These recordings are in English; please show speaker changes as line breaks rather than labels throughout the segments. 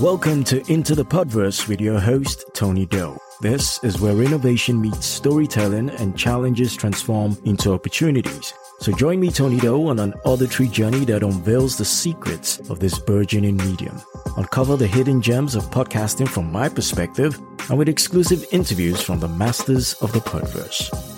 Welcome to Into the Podverse with your host, Tony Doe. This is where innovation meets storytelling and challenges transform into opportunities. So join me, Tony Doe, on an auditory journey that unveils the secrets of this burgeoning medium. Uncover the hidden gems of podcasting from my perspective and with exclusive interviews from the masters of the Podverse.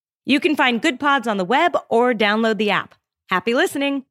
You can find GoodPods on the web or download the app. Happy listening!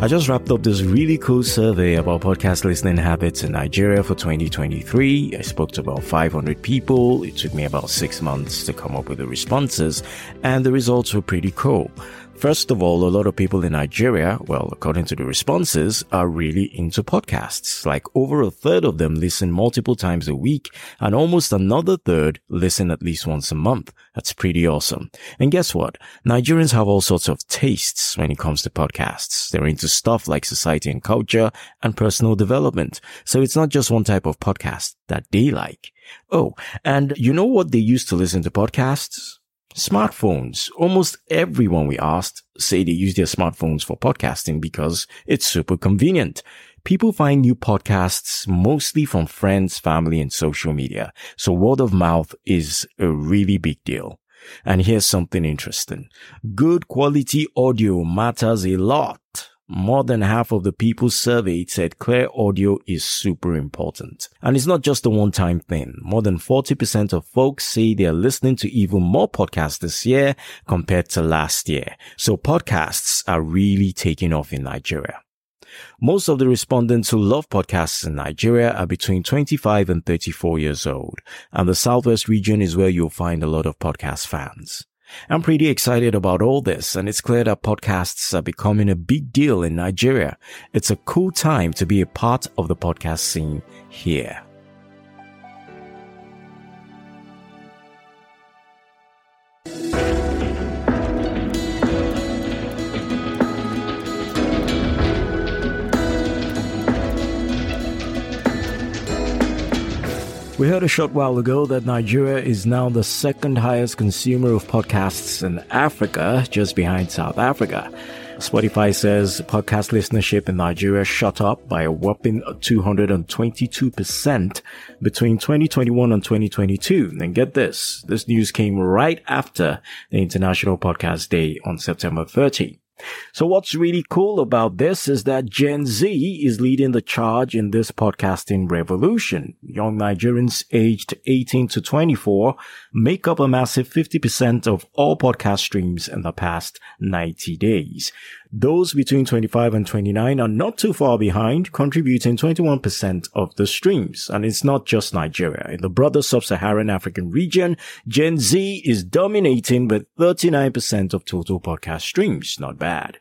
I just wrapped up this really cool survey about podcast listening habits in Nigeria for 2023. I spoke to about 500 people. It took me about six months to come up with the responses, and the results were pretty cool. First of all, a lot of people in Nigeria, well, according to the responses, are really into podcasts. Like over a third of them listen multiple times a week and almost another third listen at least once a month. That's pretty awesome. And guess what? Nigerians have all sorts of tastes when it comes to podcasts. They're into stuff like society and culture and personal development. So it's not just one type of podcast that they like. Oh, and you know what they used to listen to podcasts? Smartphones. Almost everyone we asked say they use their smartphones for podcasting because it's super convenient. People find new podcasts mostly from friends, family, and social media. So word of mouth is a really big deal. And here's something interesting. Good quality audio matters a lot. More than half of the people surveyed said clear audio is super important. And it's not just a one-time thing. More than 40% of folks say they're listening to even more podcasts this year compared to last year. So podcasts are really taking off in Nigeria. Most of the respondents who love podcasts in Nigeria are between 25 and 34 years old, and the Southwest region is where you'll find a lot of podcast fans. I'm pretty excited about all this, and it's clear that podcasts are becoming a big deal in Nigeria. It's a cool time to be a part of the podcast scene here. We heard a short while ago that Nigeria is now the second highest consumer of podcasts in Africa, just behind South Africa. Spotify says podcast listenership in Nigeria shot up by a whopping 222% between 2021 and 2022. And get this, this news came right after the International Podcast Day on September 30. So what's really cool about this is that Gen Z is leading the charge in this podcasting revolution. Young Nigerians aged 18 to 24 make up a massive 50% of all podcast streams in the past 90 days. Those between 25 and 29 are not too far behind, contributing 21% of the streams. And it's not just Nigeria. In the broader sub-Saharan African region, Gen Z is dominating with 39% of total podcast streams. Not bad.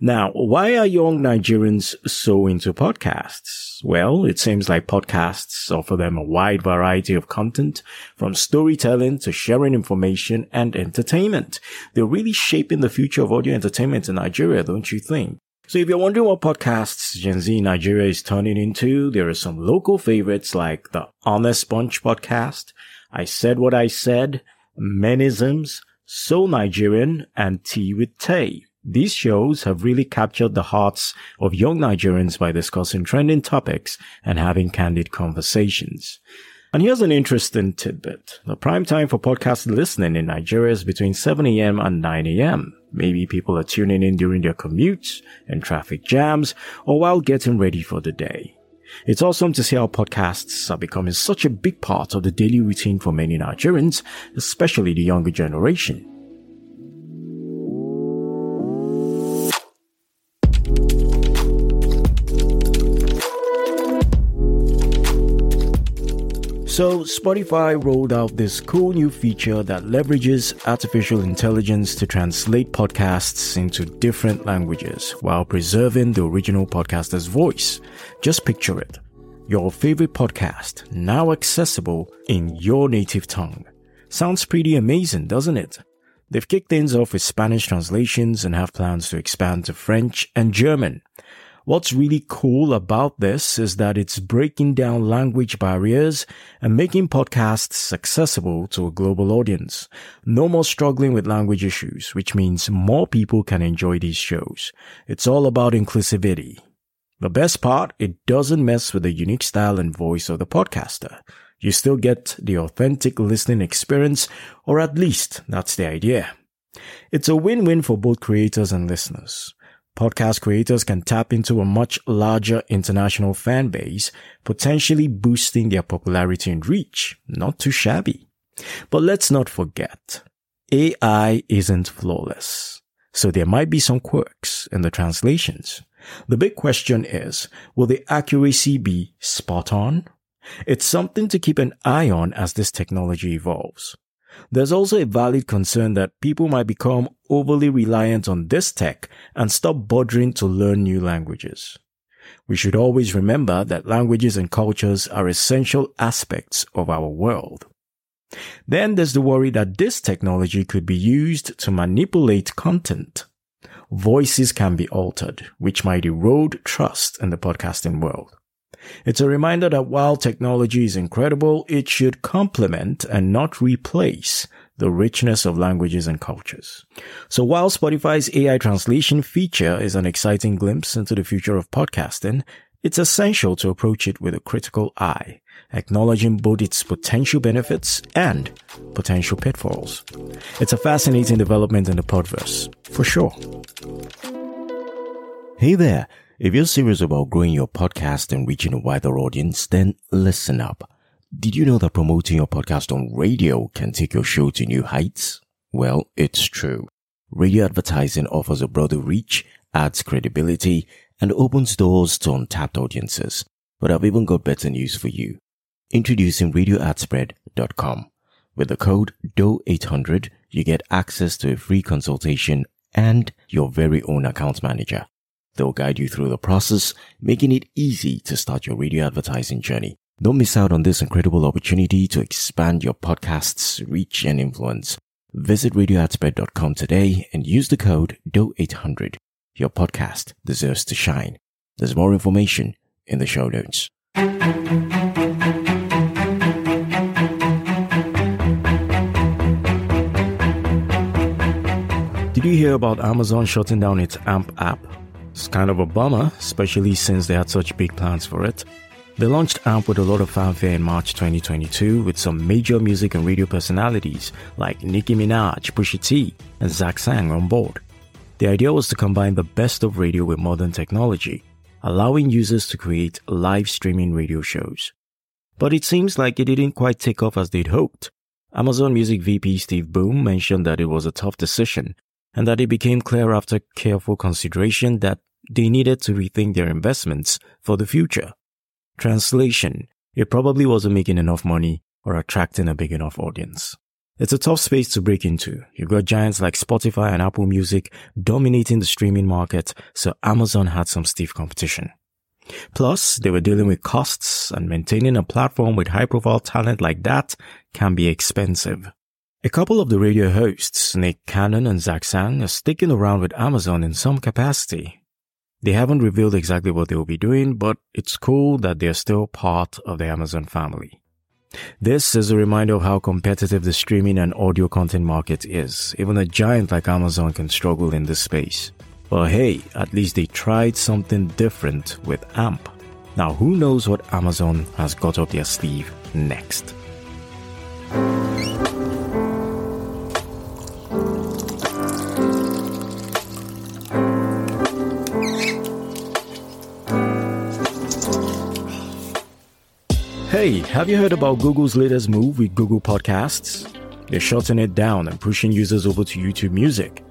Now, why are young Nigerians so into podcasts? Well, it seems like podcasts offer them a wide variety of content, from storytelling to sharing information and entertainment. They're really shaping the future of audio entertainment in Nigeria don't you think? So if you're wondering what podcasts Gen Z Nigeria is turning into, there are some local favorites like the Honest Bunch podcast, I Said What I Said, Menisms, So Nigerian, and Tea with Tay. These shows have really captured the hearts of young Nigerians by discussing trending topics and having candid conversations. And here's an interesting tidbit. The prime time for podcast listening in Nigeria is between 7 a.m. and 9 a.m. Maybe people are tuning in during their commutes and traffic jams or while getting ready for the day. It's awesome to see how podcasts are becoming such a big part of the daily routine for many Nigerians, especially the younger generation. So, Spotify rolled out this cool new feature that leverages artificial intelligence to translate podcasts into different languages while preserving the original podcaster's voice. Just picture it. Your favorite podcast now accessible in your native tongue. Sounds pretty amazing, doesn't it? They've kicked things off with Spanish translations and have plans to expand to French and German. What's really cool about this is that it's breaking down language barriers and making podcasts accessible to a global audience. No more struggling with language issues, which means more people can enjoy these shows. It's all about inclusivity. The best part, it doesn't mess with the unique style and voice of the podcaster. You still get the authentic listening experience, or at least that's the idea. It's a win-win for both creators and listeners. Podcast creators can tap into a much larger international fan base, potentially boosting their popularity and reach. Not too shabby. But let's not forget, AI isn't flawless. So there might be some quirks in the translations. The big question is, will the accuracy be spot on? It's something to keep an eye on as this technology evolves. There's also a valid concern that people might become overly reliant on this tech and stop bothering to learn new languages. We should always remember that languages and cultures are essential aspects of our world. Then there's the worry that this technology could be used to manipulate content. Voices can be altered, which might erode trust in the podcasting world. It's a reminder that while technology is incredible, it should complement and not replace the richness of languages and cultures. So while Spotify's AI translation feature is an exciting glimpse into the future of podcasting, it's essential to approach it with a critical eye, acknowledging both its potential benefits and potential pitfalls. It's a fascinating development in the podverse, for sure. Hey there. If you're serious about growing your podcast and reaching a wider audience, then listen up. Did you know that promoting your podcast on radio can take your show to new heights? Well, it's true. Radio advertising offers a broader reach, adds credibility, and opens doors to untapped audiences. But I've even got better news for you. Introducing radioadspread.com. With the code DO800, you get access to a free consultation and your very own account manager. They'll guide you through the process, making it easy to start your radio advertising journey. Don't miss out on this incredible opportunity to expand your podcast's reach and influence. Visit radioadspread.com today and use the code DO800. Your podcast deserves to shine. There's more information in the show notes. Did you hear about Amazon shutting down its AMP app? It's kind of a bummer, especially since they had such big plans for it. They launched AMP with a lot of fanfare in March 2022 with some major music and radio personalities like Nicki Minaj, Pusha T, and Zach Sang on board. The idea was to combine the best of radio with modern technology, allowing users to create live streaming radio shows. But it seems like it didn't quite take off as they'd hoped. Amazon Music VP Steve Boom mentioned that it was a tough decision and that it became clear after careful consideration that they needed to rethink their investments for the future. Translation. It probably wasn't making enough money or attracting a big enough audience. It's a tough space to break into. You've got giants like Spotify and Apple Music dominating the streaming market, so Amazon had some stiff competition. Plus, they were dealing with costs and maintaining a platform with high profile talent like that can be expensive. A couple of the radio hosts, Nick Cannon and Zach Sang, are sticking around with Amazon in some capacity. They haven't revealed exactly what they will be doing, but it's cool that they're still part of the Amazon family. This is a reminder of how competitive the streaming and audio content market is. Even a giant like Amazon can struggle in this space. But hey, at least they tried something different with AMP. Now who knows what Amazon has got up their sleeve next? Have you heard about Google's latest move with Google Podcasts? They're shutting it down and pushing users over to YouTube Music.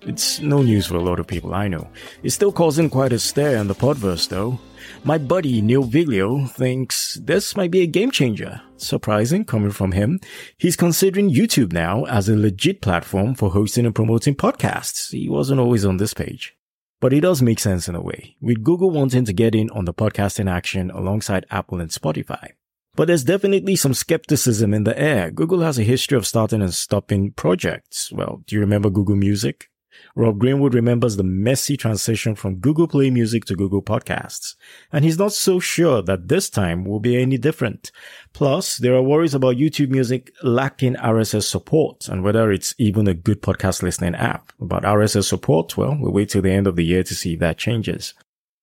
It's no news for a lot of people I know. It's still causing quite a stir in the podverse though. My buddy Neil Viglio thinks this might be a game changer. Surprising coming from him. He's considering YouTube now as a legit platform for hosting and promoting podcasts. He wasn't always on this page. But it does make sense in a way, with Google wanting to get in on the podcasting action alongside Apple and Spotify. But there's definitely some skepticism in the air. Google has a history of starting and stopping projects. Well, do you remember Google Music? Rob Greenwood remembers the messy transition from Google Play Music to Google Podcasts, and he's not so sure that this time will be any different. Plus, there are worries about YouTube Music lacking RSS support and whether it's even a good podcast listening app. About RSS support, well, we'll wait till the end of the year to see if that changes.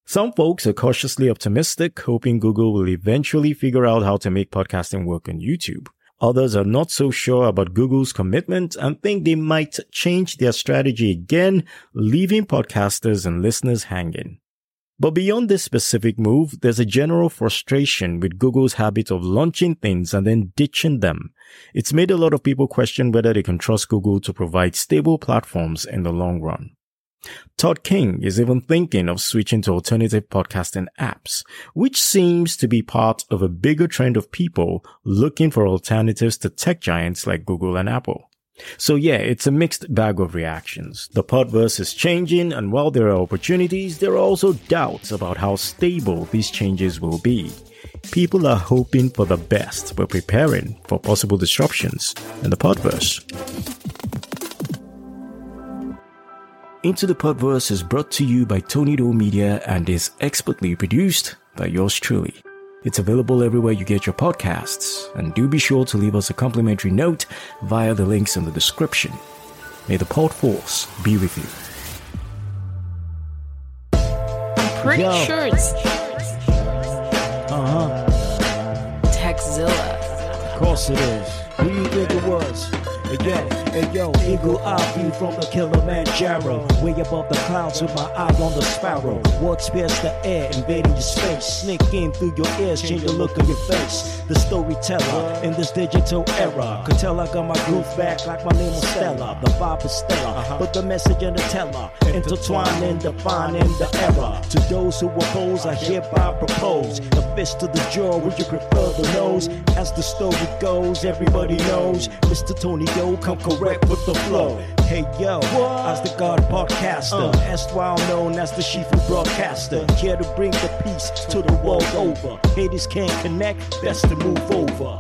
Some folks are cautiously optimistic, hoping Google will eventually figure out how to make podcasting work on YouTube. Others are not so sure about Google's commitment and think they might change their strategy again, leaving podcasters and listeners hanging. But beyond this specific move, there's a general frustration with Google's habit of launching things and then ditching them. It's made a lot of people question whether they can trust Google to provide stable platforms in the long run. Todd King is even thinking of switching to alternative podcasting apps, which seems to be part of a bigger trend of people looking for alternatives to tech giants like Google and Apple. So yeah, it's a mixed bag of reactions. The podverse is changing and while there are opportunities, there are also doubts about how stable these changes will be. People are hoping for the best but preparing for possible disruptions in the podverse. Into the Podverse is brought to you by Tony Doe Media and is expertly produced by yours truly. It's available everywhere you get your podcasts, and do be sure to leave us a complimentary note via the links in the description. May the Pod Force be with you.
I'm pretty
Yo.
sure it's
Uh huh.
TeckZilla.
Of course it is. Who do you think it was? Again, hey yo, eagle eye view from the Kilimanjaro. Way above the clouds with my eye on the sparrow. Words pierce the air, invading your space. Sneak in through your ears, change the look of your face. The storyteller in this digital era. Could tell I got my groove back like my name was Stella. The vibe is stellar, uh-huh. but the message and the teller intertwining, defining the era. To those who oppose, I hereby propose a fist to the jaw. Would you prefer the nose? As the story goes, everybody knows. Mr. Tony Yo, come correct with the flow. Hey yo, as the God podcaster, uh. erstwhile known as the Shifu broadcaster, here to bring the peace to the world over. Haters can't connect, best to move over.